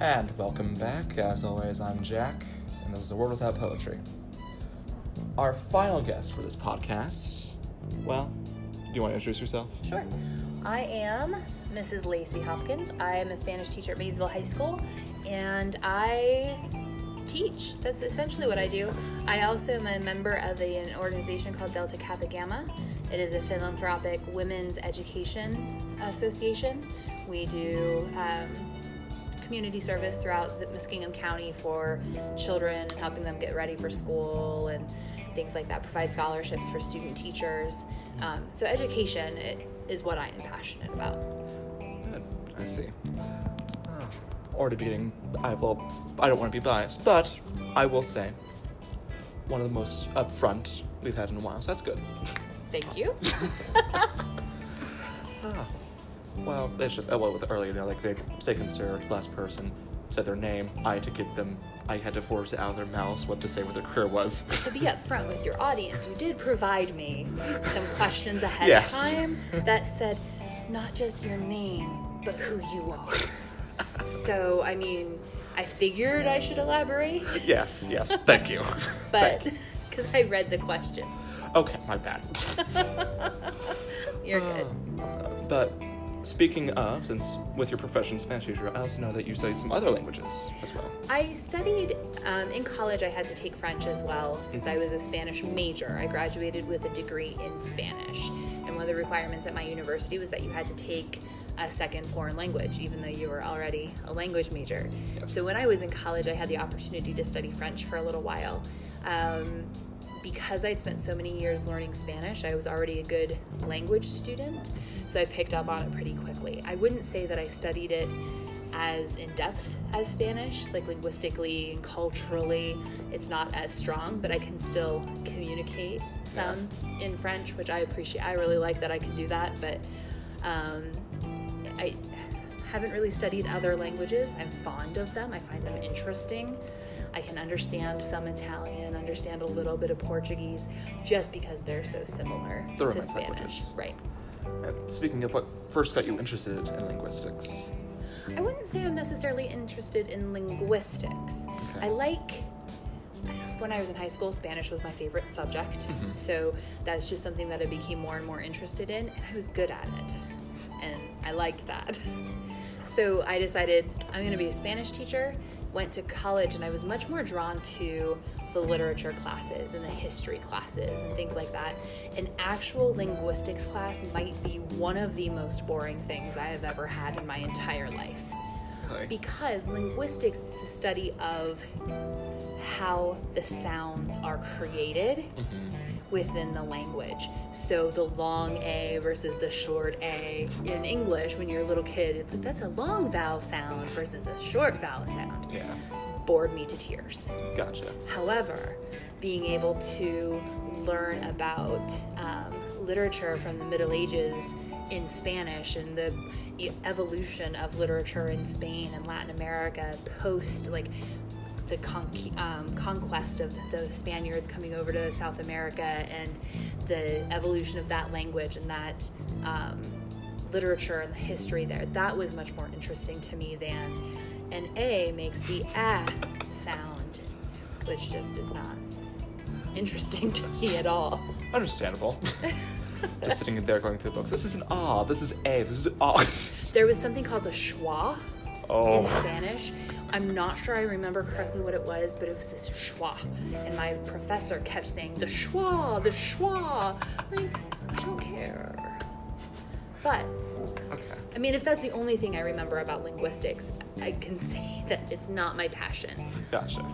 And welcome back. As always, I'm Jack, and this is A World Without Poetry. Our final guest for this podcast, well, do you want to introduce yourself? Sure. I am Mrs. Lacey Hopkins. I am a Spanish teacher at Maysville High School, and I teach. That's essentially what I do. I also am a member of a- an organization called Delta Kappa Gamma. It is a philanthropic women's education association. We do um, community service throughout the Muskingum County for children and helping them get ready for school and things like that. Provide scholarships for student teachers. Um, so education is what I am passionate about. Good. I see. Oh. Or to being, I will, I don't want to be biased, but I will say, one of the most upfront we've had in a while, so that's good. Thank you. Ah. Well, it's just, oh, well, with earlier, you know, like they say consider last person said their name. I had to get them, I had to force it out of their mouths what to say what their career was. to be upfront with your audience, you did provide me some questions ahead Yes. of time that said not just your name, but who you are. so, I mean, I figured I should elaborate, yes, yes, thank you. but because I read the question, Okay, my bad. you're good. Uh, but speaking of, since with your profession Spanish teacher, I also know that you study some other languages as well. I studied um, in college. I had to take French as well since I was a Spanish major. I graduated with a degree in Spanish, and one of the requirements at my university was that you had to take a second foreign language, even though you were already a language major. Yes. So when I was in college, I had the opportunity to study French for a little while. Um, because I'd spent so many years learning Spanish, I was already a good language student, so I picked up on it pretty quickly. I wouldn't say that I studied it as in depth as Spanish, like linguistically and culturally, it's not as strong, but I can still communicate some in French, which I appreciate. I really like that I can do that, but um, I haven't really studied other languages. I'm fond of them, I find them interesting. I can understand some Italian, understand a little bit of Portuguese, just because they're so similar The to Spanish. languages. Right. And speaking of what first got you interested in linguistics, I wouldn't say I'm necessarily interested in linguistics. Okay. I like when I was in high school, Spanish was my favorite subject. Mhm. So that's just something that I became more and more interested in, and I was good at it. And I liked that. So I decided I'm going to be a Spanish teacher. Went to college, and I was much more drawn to the literature classes and the history classes and things like that. An actual linguistics class might be one of the most boring things I have ever had in my entire life Really? because linguistics is the study of how the sounds are created Mhm. Within the language. So the long A versus the short A in English when you're a little kid, that's a long vowel sound versus a short vowel sound. Yeah, Bored me to tears. gotcha. However, being able to learn about um, literature from the Middle Ages in Spanish and the evolution of literature in Spain and Latin America post like the conqu- um, conquest of the Spaniards coming over to South America and the evolution of that language and that um, literature and the history there. That was much more interesting to me than an A makes the ah sound, which just is not interesting to me at all. Understandable. Just sitting there going through the books. This is an ah. This is a. This is ah. There was something called the schwa Oh. in Spanish. I'm not sure I remember correctly what it was, but it was this schwa. And my professor kept saying, the schwa, the schwa. Like, I don't care. But, Okay. I mean, if that's the only thing I remember about linguistics, I can say that it's not my passion. Gotcha.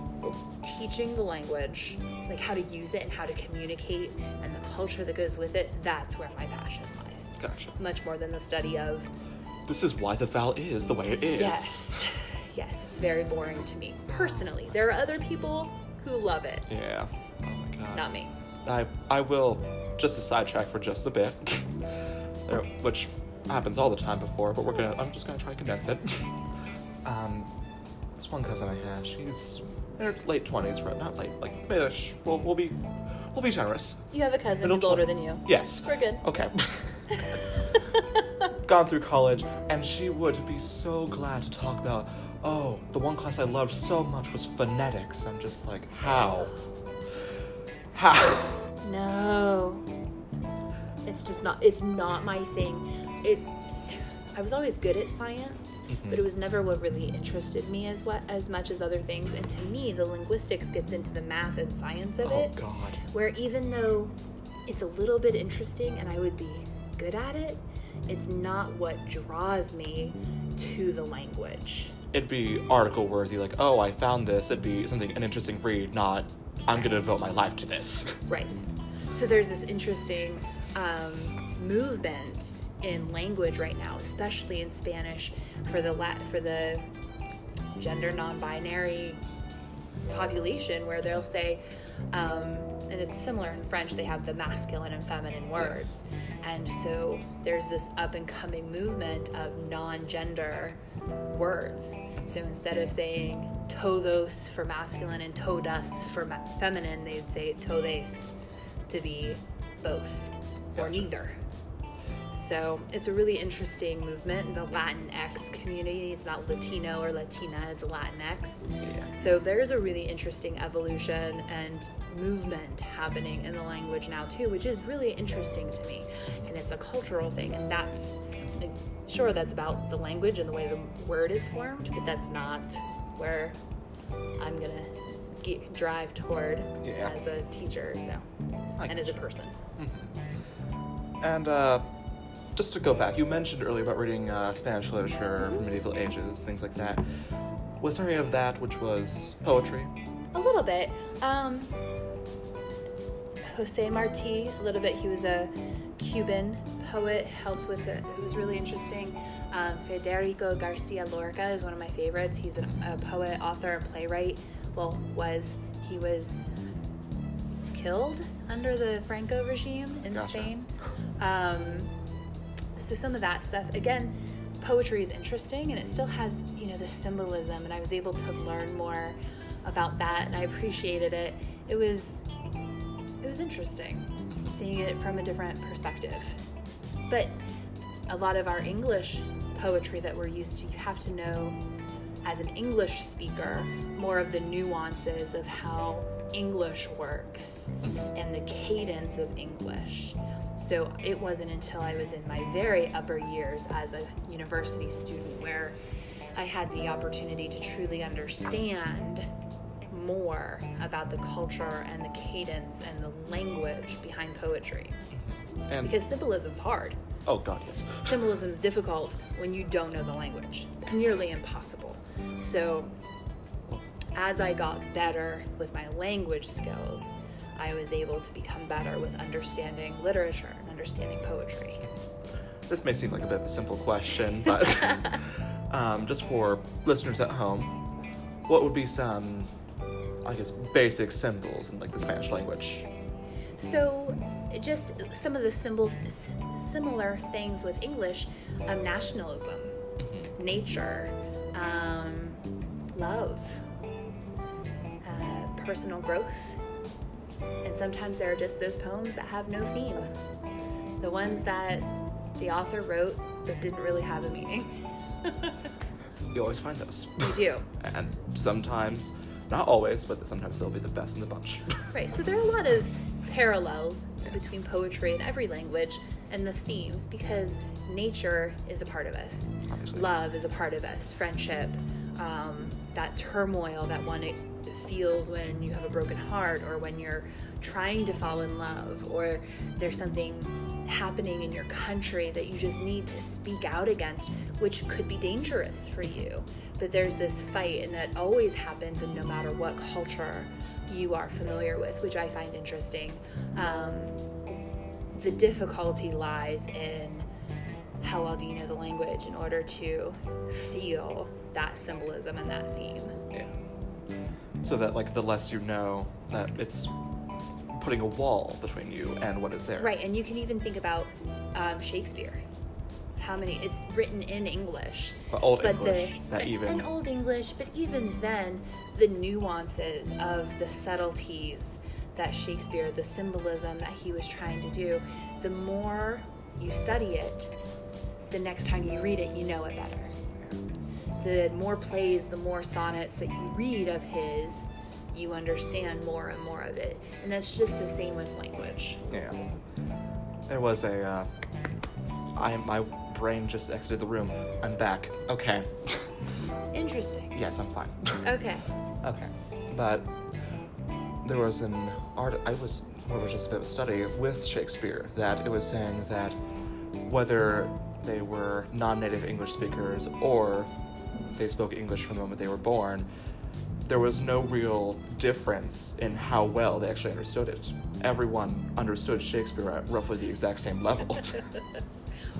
Teaching the language, like how to use it and how to communicate and the culture that goes with it, that's where my passion lies. Gotcha. Much more than the study of This is why the vowel is the way it is. Yes. Yes, it's very boring to me. Personally. There are other people who love it. Yeah. Oh my god. Not me. I I will just a sidetrack for just a bit, There- which happens all the time before, but we're gonna. I'm just gonna try and condense it. um, this one cousin I had, she's in her late twenties, right? Not late, like midish. We'll we'll be we'll be generous. You have a cousin Middle who's older than you. Yes. We're good. Okay. gone through college, and she would be so glad to talk about, oh, the one class I loved so much was phonetics. I'm just like, how? How? No. It's just not it's not my thing. It I was always good at science, mm-hmm. but it was never what really interested me as what as much as other things. And to me, the linguistics gets into the math and science of it. Oh, it. God. Where even though it's a little bit interesting and I would be good at it, it's not what draws me to the language. It'd be article worthy, like, oh, I found this. It'd be something, an interesting read, not, I'm gonna devote my life to this. Right. So there's this interesting um, movement in language right now, especially in Spanish, for the lat for the gender non-binary population, where they'll say, um, and it's similar in French. They have the masculine and feminine words, and so there's this up and coming movement of non-gender words. So instead of saying todos for masculine and todas for ma- feminine, they'd say todes to be both or Gotcha. neither. So it's a really interesting movement. In the Latinx community, it's not Latino or Latina, it's Latinx. Yeah. So there's a really interesting evolution and movement happening in the language now too, which is really interesting to me. And it's a cultural thing, and that's like, sure that's about the language and the way the word is formed, but that's not where I'm gonna get, drive toward Yeah. as a teacher. So and as a person. And uh, just to go back, you mentioned earlier about reading uh, Spanish literature from medieval ages, things like that. Was there any of that which was poetry? A little bit. Um, Jose Marti, a little bit. He was a Cuban poet, helped with it. It was really interesting. Um, Federico Garcia Lorca is one of my favorites. He's an, a poet, author, and playwright. Well, was. He was killed under the Franco regime in Gotcha. Spain. Um, so some of that stuff again poetry is interesting and it still has you know the symbolism and i was able to learn more about that and i appreciated it. It was it was interesting seeing it from a different perspective. But a lot of our english poetry that we're used to you have to know as an english speaker more of the nuances of how english works mm-hmm. and the cadence of english so it wasn't until I was in my very upper years as a university student where I had the opportunity to truly understand more about the culture and the cadence and the language behind poetry. And Because symbolism's hard. oh god, yes. Symbolism's difficult when you don't know the language. It's nearly impossible. So as I got better with my language skills, I was able to become better with understanding literature and understanding poetry. This may seem like a bit of a simple question, but um, just for listeners at home, what would be some, I guess, basic symbols in like the Spanish language? So, just some of the symbol, similar things with English um, nationalism, nature, um, love, uh, personal growth. And sometimes there are just those poems that have no theme. The ones that the author wrote that didn't really have a meaning. You always find those. You do. and sometimes, not always, but sometimes they'll be the best in the bunch. Right, so there are a lot of parallels between poetry and every language and the themes because nature is a part of us, Obviously. love is a part of us, friendship, um, that turmoil that one feels when you have a broken heart or when you're trying to fall in love or there's something happening in your country that you just need to speak out against, which could be dangerous for you. But there's this fight, and that always happens, and no matter what culture you are familiar with, which I find interesting. Um, the difficulty lies in how well do you know the language in order to feel that symbolism and that theme. Yeah. So that like the less you know, that it's putting a wall between you and what is there. Right, and you can even think about um, Shakespeare. How many? It's written in English. But Old but English, the, that even- and Old English, but even then, the nuances of the subtleties that Shakespeare, the symbolism that he was trying to do, the more you study it, the next time you read it, you know it better. The more plays, the more sonnets that you read of his, you understand more and more of it. And that's just the same with language. Yeah. There was a. Uh, I my brain just exited the room. I'm back. Okay. Interesting. yes, I'm fine. Okay. okay. But there was an art. I was more of just a bit of a study with Shakespeare that it was saying that whether they were non-native English speakers or they spoke English from the moment they were born, there was no real difference in how well they actually understood it. Everyone understood Shakespeare at roughly the exact same level.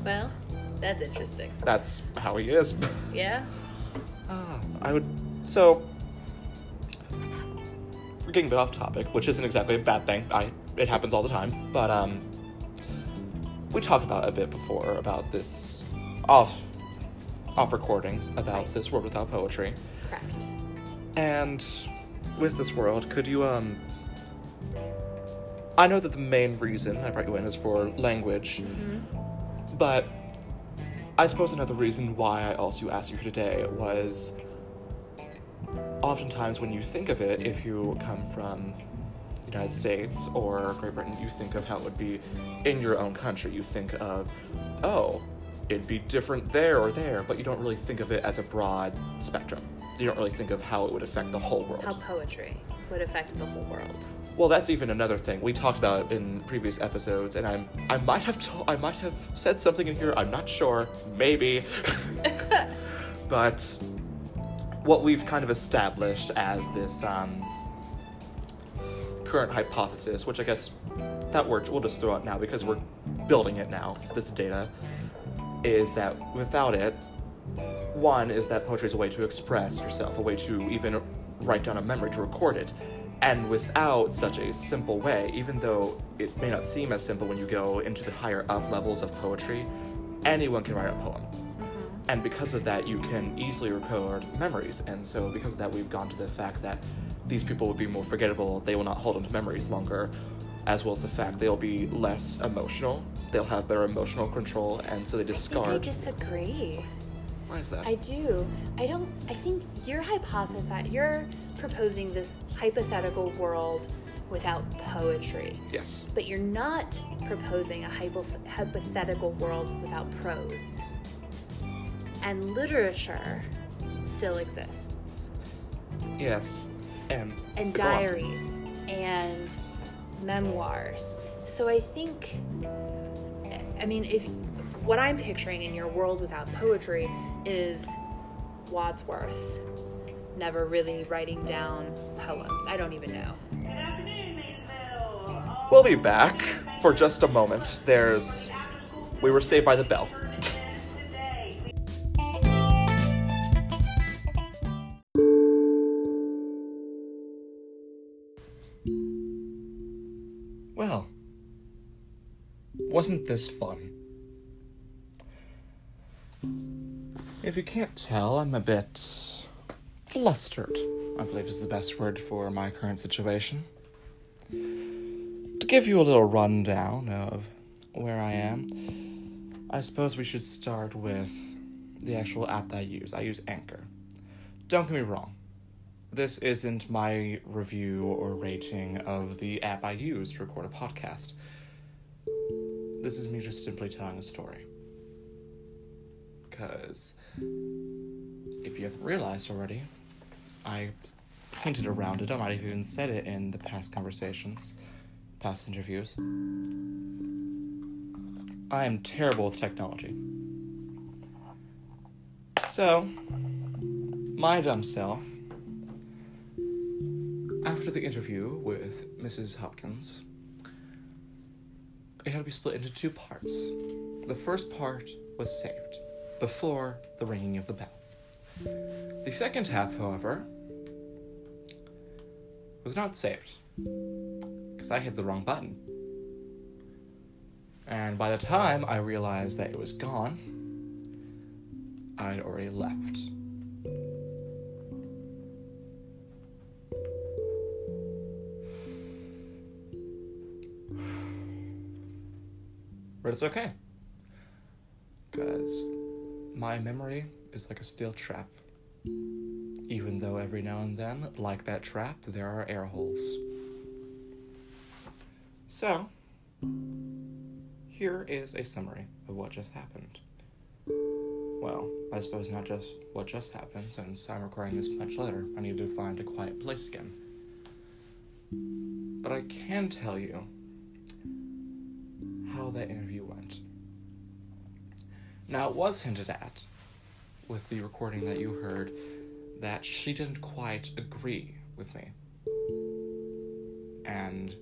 Well, that's interesting. That's how he is. Yeah? Ah, I would. So, we're getting a bit off topic, which isn't exactly a bad thing. I it happens all the time, but um, we talked about a bit before about this off off recording about Right. this world without poetry, Correct. and with this world, could you um. I know that the main reason I brought you in is for language, but I suppose another reason why I also asked you here today was oftentimes when you think of it, if you come from the United States or Great Britain, you think of how it would be in your own country. You think of, oh, it'd be different there or there, but you don't really think of it as a broad spectrum. You don't really think of how it would affect the whole world. How poetry would affect the whole world. Well, that's even another thing we talked about in previous episodes, and I'm I might have to- I might have said something in here. I'm not sure. Maybe, but what we've kind of established as this um, current hypothesis, which I guess that word we'll just throw out now because we're building it now. This data is that without it, one is that poetry is a way to express yourself, a way to even write down a memory, to record it. And without such a simple way, even though it may not seem as simple when you go into the higher up levels of poetry, anyone can write a poem. Mm-hmm. And because of that, you can easily record memories. And so, because of that, we've gone to the fact that these people will be more forgettable, they will not hold onto memories longer, as well as the fact they'll be less emotional, they'll have better emotional control, and so they I think I disagree. Why is that? I do. I don't. I think you're hypothesizing. You're proposing this hypothetical world without poetry, yes. but you're not proposing a hypo- hypothetical world without prose. And literature still exists, Yes. And and diaries, and memoirs. So I think. I mean, if what I'm picturing in your world without poetry is Wordsworth never really writing down poems. I don't even know. Good afternoon, Maysville. We'll be back for just a moment. There's. We were saved by the bell. Wasn't this fun? If you can't tell, I'm a bit flustered, I believe is the best word for my current situation. To give you a little rundown of where I am, I suppose we should start with the actual app that I use. I use Anchor. Don't get me wrong, this isn't my review or rating of the app I use to record a podcast. This is me just simply telling a story. Because, if you haven't realized already, I hinted around it, I might have even said it in the past conversations, past interviews. I am terrible with technology. So, my dumb self after the interview with Mrs. Hopkins, it had to be split into two parts. The first part was saved before the ringing of the bell. The second half, however, was not saved because I hit the wrong button. And by the time I realized that it was gone, I'd already left. But it's okay. Because my memory is like a steel trap. Even though every now and then, like that trap, there are air holes. So, here is a summary of what just happened. Well, I suppose not just what just happened, since I'm recording this much later. I need to find a quiet place again. But I can tell you how that interview. Now, it was hinted at with the recording that you heard that she didn't quite agree with me. And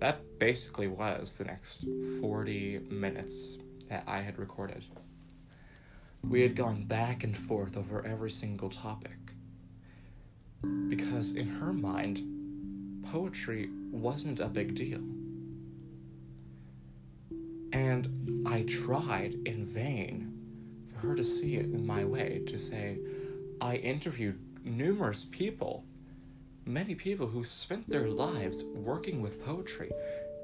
that basically was the next 40 minutes that I had recorded. We had gone back and forth over every single topic. Because in her mind, poetry wasn't a big deal. And I tried in vain for her to see it in my way, to say, I interviewed numerous people, many people who spent their lives working with poetry,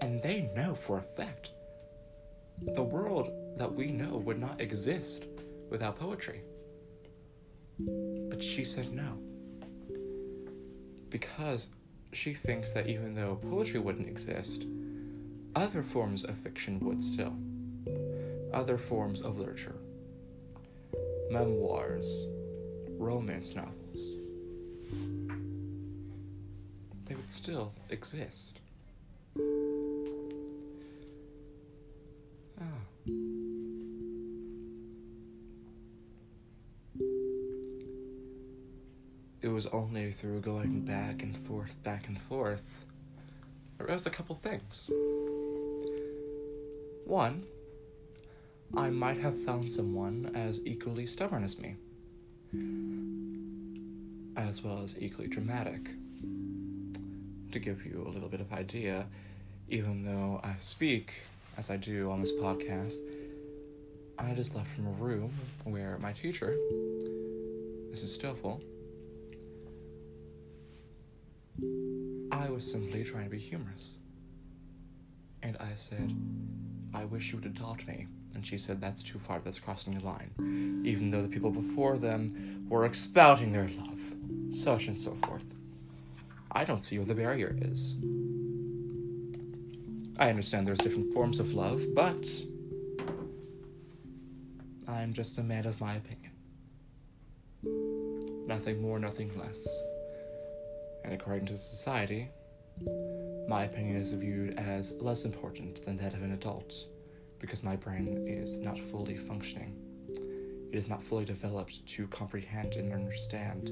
and they know for a fact the world that we know would not exist without poetry. But she said no. Because she thinks that even though poetry wouldn't exist, other forms of fiction would still. Other forms of literature. Memoirs, romance novels. They would still exist. Ah. It was only through going back and forth, back and forth, I realized a couple things. One, I might have found someone as equally stubborn as me, as well as equally dramatic. To give you a little bit of idea, even though I speak as I do on this podcast, I just left from a room where my teacher, Mrs. Stoffel, I was simply trying to be humorous. And I said, I wish you would adopt me. And she said, That's too far, that's crossing the line. Even though the people before them were expouting their love, such and so forth. I don't see where the barrier is. I understand there's different forms of love, but I'm just a man of my opinion. Nothing more, nothing less. And according to society, my opinion is viewed as less important than that of an adult because my brain is not fully functioning. It is not fully developed to comprehend and understand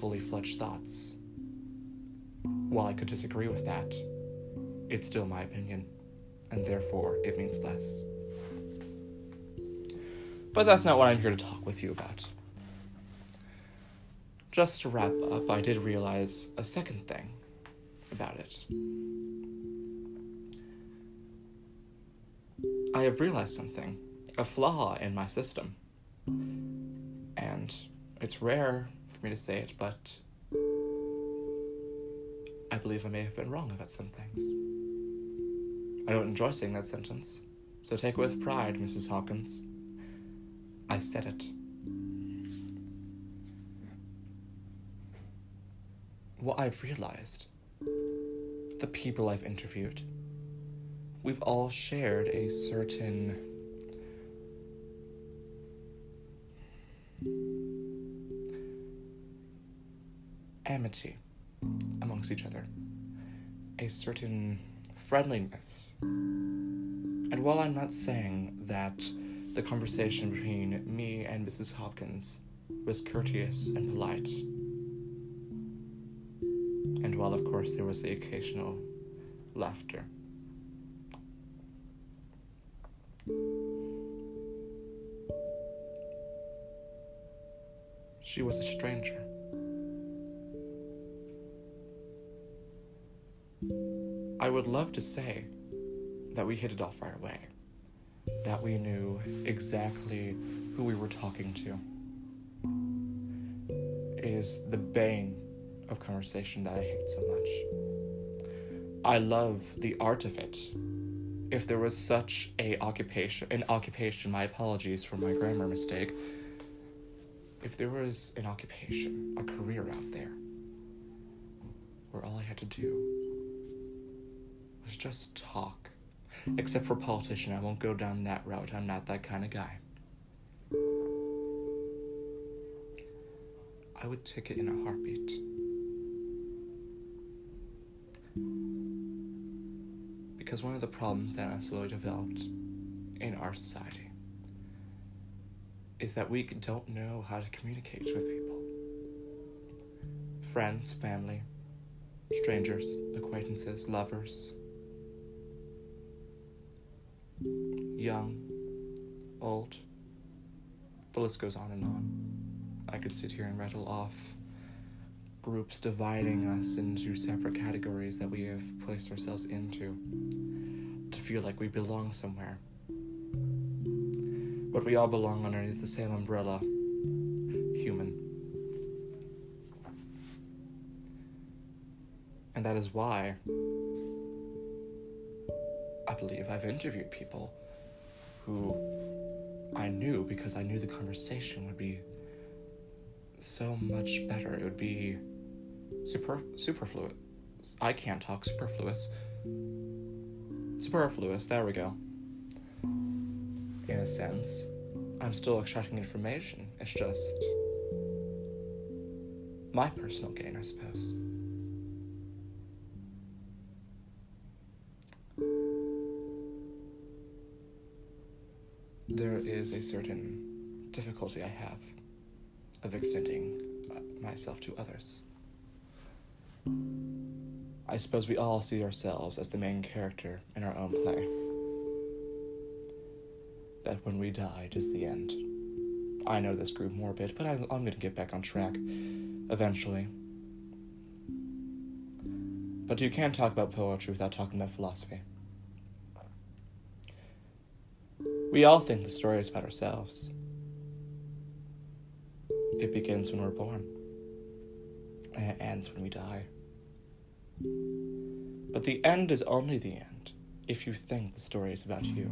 fully fledged thoughts. While I could disagree with that, it's still my opinion, and therefore it means less. But that's not what I'm here to talk with you about. Just to wrap up, I did realize a second thing about it. I have realized something, a flaw in my system. And it's rare for me to say it, but I believe I may have been wrong about some things. I don't enjoy saying that sentence, so take it with pride, Mrs. Hawkins. I said it. What I've realized, the people I've interviewed, we've all shared a certain amity amongst each other, a certain friendliness. And while I'm not saying that the conversation between me and Mrs. Hopkins was courteous and polite, and while of course there was the occasional laughter, she was a stranger. I would love to say that we hit it off right away, that we knew exactly who we were talking to. It is the bane of conversation that I hate so much. I love the art of it, if there was such a occupation, an occupation, my apologies for my grammar mistake. If there was an occupation, a career out there, where all I had to do was just talk. Except for politician, I won't go down that route. I'm not that kind of guy. I would take it in a heartbeat. Because one of the problems that has slowly developed in our society is that we don't know how to communicate with people. Friends, family, strangers, acquaintances, lovers, young, old. The list goes on and on. I could sit here and rattle off groups dividing us into separate categories that we have placed ourselves into to feel like we belong somewhere. But we all belong underneath the same umbrella human. And that is why I believe I've interviewed people who I knew because I knew the conversation would be so much better. It would be super superfluous. I can't talk superfluous. Superfluous, there we go. In a sense, I'm still extracting information. It's just my personal gain, I suppose. There is a certain difficulty I have of extending uh, myself to others. I suppose we all see ourselves as the main character in our own play. That when we die, it is the end. I know this grew morbid, but I'm, I'm going to get back on track eventually. But you can't talk about poetry without talking about philosophy. We all think the story is about ourselves. It begins when we're born, and it ends when we die. But the end is only the end if you think the story is about you.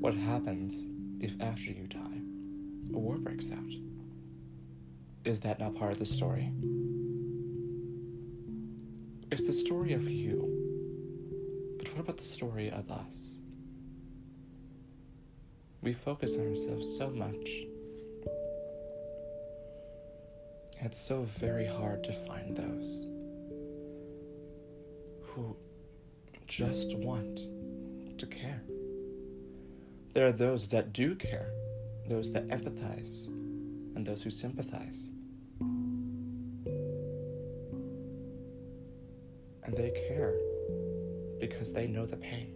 What happens if after you die, a war breaks out? Is that not part of the story? It's the story of you. But what about the story of us? We focus on ourselves so much. It's so very hard to find those who just want to care. There are those that do care, those that empathize, and those who sympathize. And they care because they know the pain.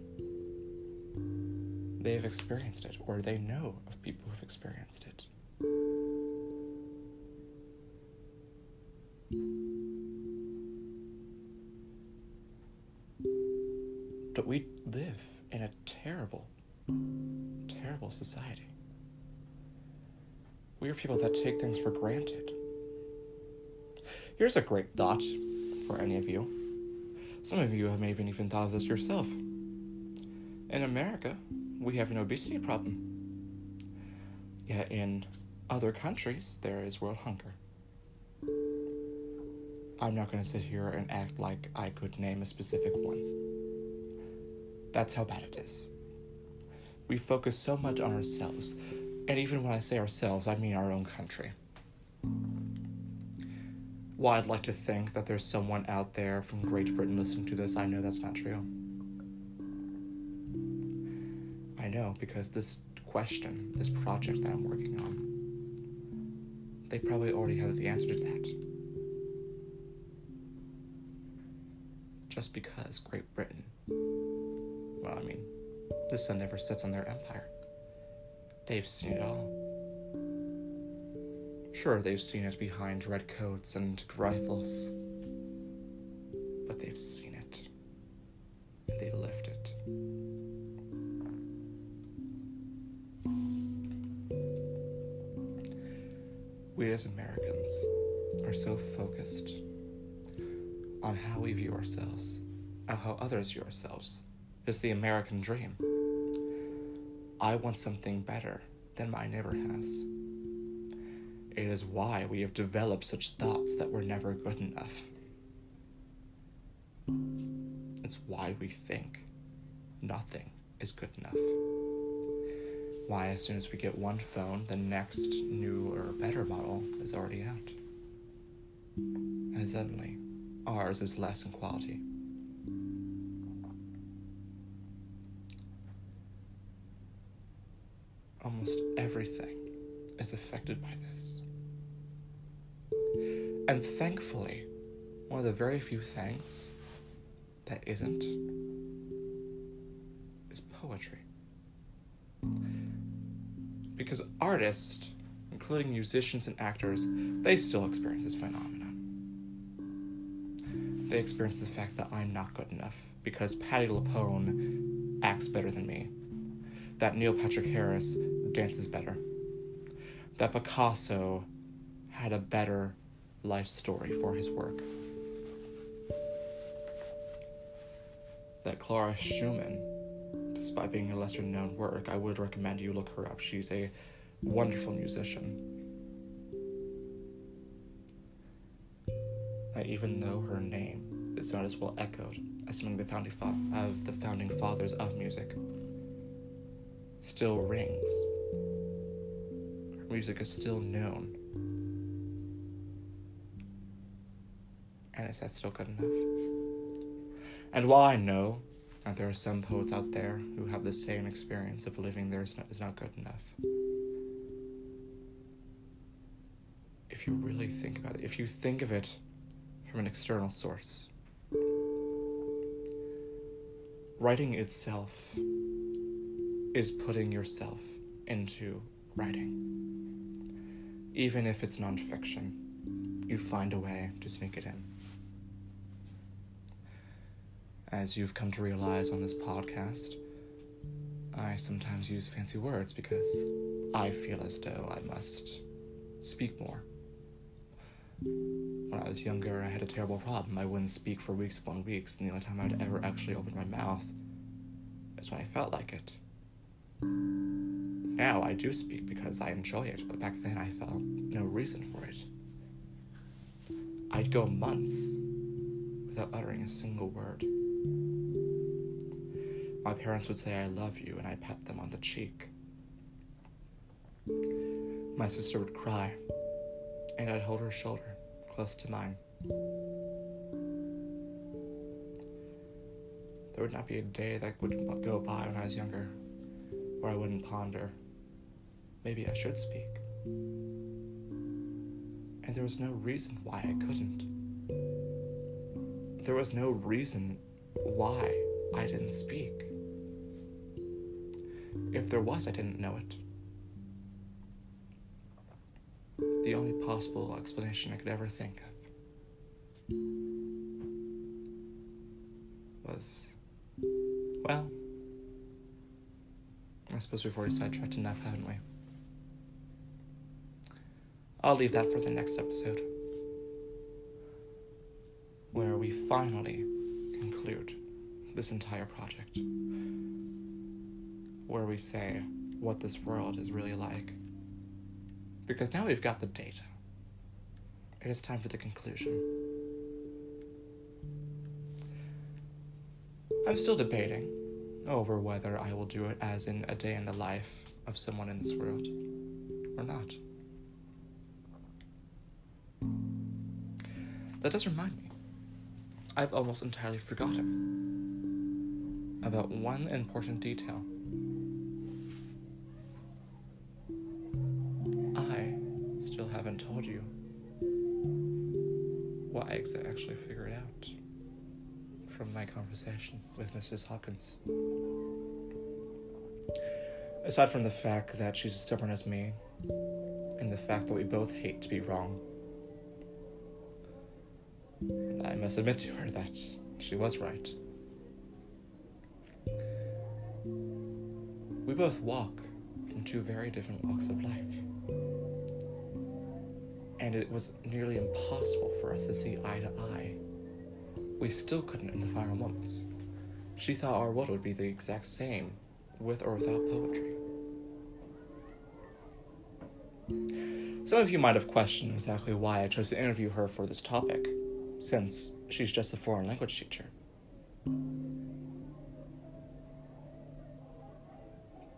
They have experienced it, or they know of people who have experienced it. We live in a terrible, terrible society. We are people that take things for granted. Here's a great thought for any of you. Some of you have maybe even thought of this yourself. In America, we have an obesity problem. Yet in other countries, there is world hunger. I'm not going to sit here and act like I could name a specific one. That's how bad it is. We focus so much on ourselves, and even when I say ourselves, I mean our own country. While I'd like to think that there's someone out there from Great Britain listening to this, I know that's not true. I know because this question, this project that I'm working on, they probably already have the answer to that. Just because Great Britain, I mean, the sun never sets on their empire. They've seen it all. Sure, they've seen it behind red coats and rifles, but they've seen it, and they lived it. We as Americans are so focused on how we view ourselves, and how others view ourselves, is the American dream. I want something better than my neighbor has. It is why we have developed such thoughts that we're never good enough. It's why we think nothing is good enough. Why, as soon as we get one phone, the next new or better model is already out. And suddenly, ours is less in quality. Everything is affected by this. And thankfully, one of the very few things that isn't is poetry. Because artists, including musicians and actors, they still experience this phenomenon. They experience the fact that I'm not good enough because Patti LuPone acts better than me, that Neil Patrick Harris dances better, that Picasso had a better life story for his work. That Clara Schumann, despite being a lesser known work, I would recommend you look her up. She's a wonderful musician. That even though her name is not as well echoed as of the founding, fa- of the founding fathers of music, still rings. Music is still known. And is that still good enough? And while I know that there are some poets out there who have the same experience of believing theirs is not good enough, if you really think about it, if you think of it from an external source, writing itself is putting yourself into writing. Even if it's nonfiction, you find a way to sneak it in. As you've come to realize on this podcast, I sometimes use fancy words because I feel as though I must speak more. When I was younger, I had a terrible problem. I wouldn't speak for weeks upon weeks, and the only time I'd ever actually open my mouth is when I felt like it. Now I do speak because I enjoy it, but back then I felt no reason for it. I'd go months without uttering a single word. My parents would say, I love you, and I'd pat them on the cheek. My sister would cry, and I'd hold her shoulder close to mine. There would not be a day that would go by when I was younger where I wouldn't ponder, maybe I should speak. And there was no reason why I couldn't. There was no reason why I didn't speak. If there was, I didn't know it. The only possible explanation I could ever think of was, well, I suppose we've already sidetracked enough, haven't we? I'll leave that for the next episode, where we finally conclude this entire project, where we say what this world is really like. Because now we've got the data, it is time for the conclusion. I'm still debating over whether I will do it as in a day in the life of someone in this world or not. That does remind me. I've almost entirely forgotten about one important detail. I still haven't told you what I actually figured out from my conversation with Mrs. Hawkins. Aside from the fact that she's as stubborn as me, and the fact that we both hate to be wrong, I must admit to her that she was right. We both walk from two very different walks of life. And it was nearly impossible for us to see eye to eye we still couldn't in the final moments. She thought our world would be the exact same, with or without poetry. Some of you might have questioned exactly why I chose to interview her for this topic, since she's just a foreign language teacher.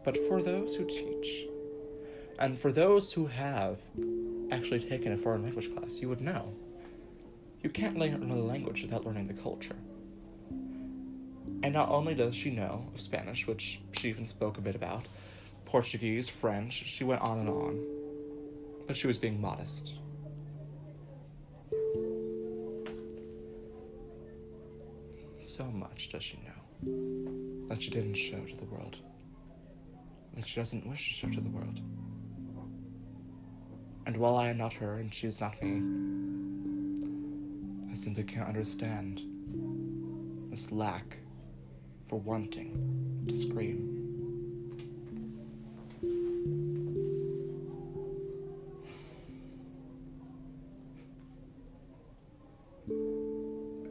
But for those who teach, and for those who have actually taken a foreign language class, you would know. You can't learn another language without learning the culture. And not only does she know of Spanish, which she even spoke a bit about, Portuguese, French, she went on and on. But she was being modest. Much does she know that she didn't show to the world, that she doesn't wish to show to the world. And while I am not her and she is not me, I simply can't understand this lack for wanting to scream.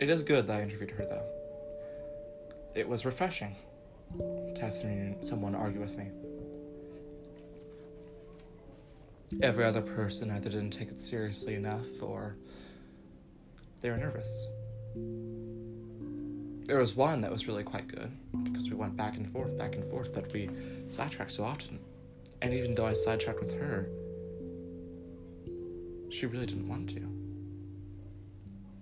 It is good that I interviewed her, though. It was refreshing to have someone argue with me. Every other person either didn't take it seriously enough or they were nervous. There was one that was really quite good because we went back and forth, back and forth, but we sidetracked so often. And even though I sidetracked with her, she really didn't want to.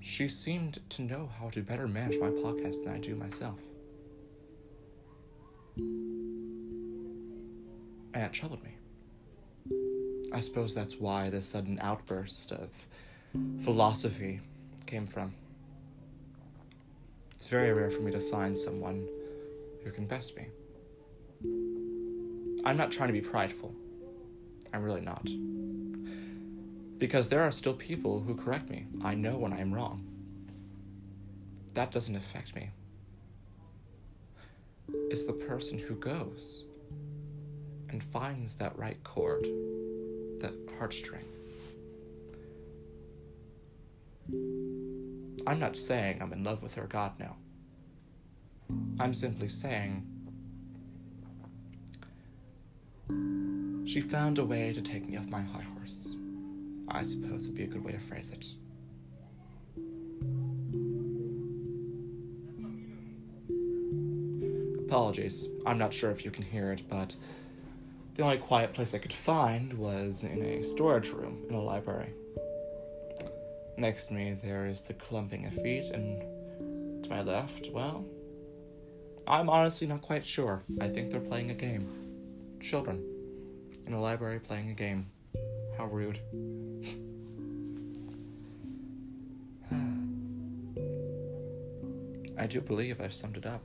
She seemed to know how to better manage my podcast than I do myself. And it troubled me. I suppose that's why this sudden outburst of philosophy came from. It's very rare for me to find someone who can best me. I'm not trying to be prideful. I'm really not. Because there are still people who correct me. I know when I'm wrong. That doesn't affect me. It's the person who goes and finds that right chord, that heartstring. I'm not saying I'm in love with her God now. I'm simply saying she found a way to take me off my high horse. I suppose would be a good way to phrase it. Apologies, I'm not sure if you can hear it, but the only quiet place I could find was in a storage room in a library. Next to me, there is the clumping of feet, and to my left, well, I'm honestly not quite sure. I think they're playing a game. Children in a library playing a game. How rude. I do believe I've summed it up.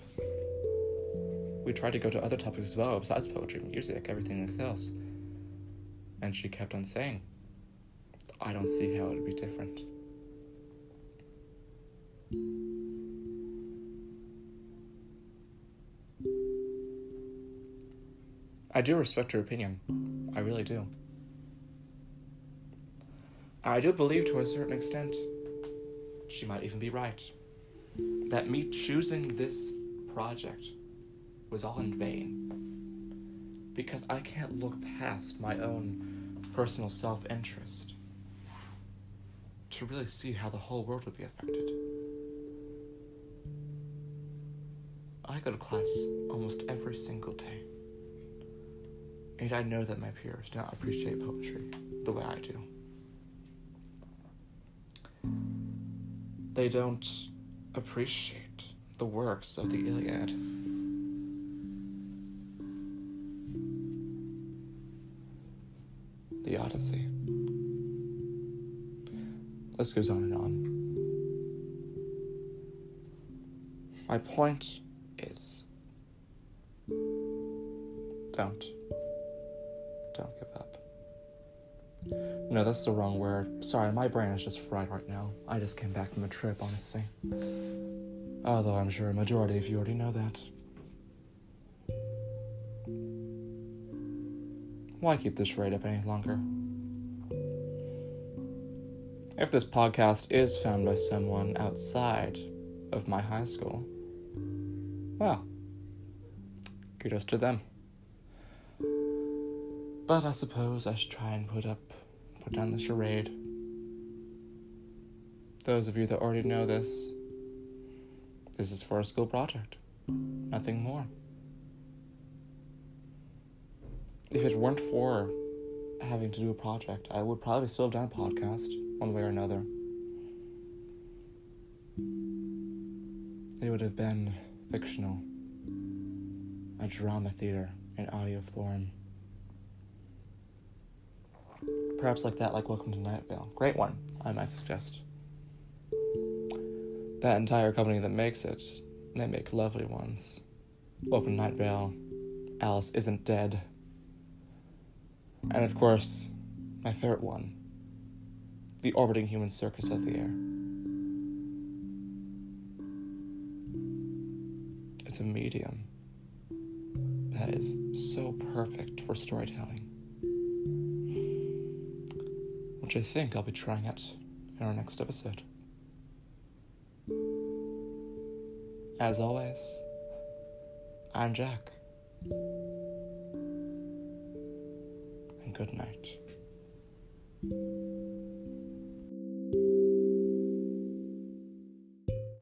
We tried to go to other topics as well, besides poetry, music, everything else. And she kept on saying, I don't see how it would be different. I do respect her opinion. I really do. I do believe to a certain extent she might even be right. That me choosing this project was all in vain. Because I can't look past my own personal self interest to really see how the whole world would be affected. I go to class almost every single day. And I know that my peers do not appreciate poetry the way I do. They don't appreciate the works of the Iliad. Odyssey. This goes on and on. My point is don't. Don't give up. No, that's the wrong word. Sorry, my brain is just fried right now. I just came back from a trip, honestly. Although I'm sure a majority of you already know that. Why keep this rate up any longer? If this podcast is found by someone outside of my high school. Well, kudos to them. But I suppose I should try and put up, put down the charade. Those of you that already know this, this is for a school project, nothing more. If it weren't for having to do a project, I would probably still have done a podcast one way or another. It would have been fictional, a drama theater in audio form. Perhaps like that, like Welcome to Night Vale. Great one, I might suggest. That entire company that makes it, they make lovely ones. Welcome to Night Vale. Alice isn't dead. And of course, my favorite one the orbiting human circus of the air. It's a medium that is so perfect for storytelling, which I think I'll be trying out in our next episode. As always, I'm Jack. And good night.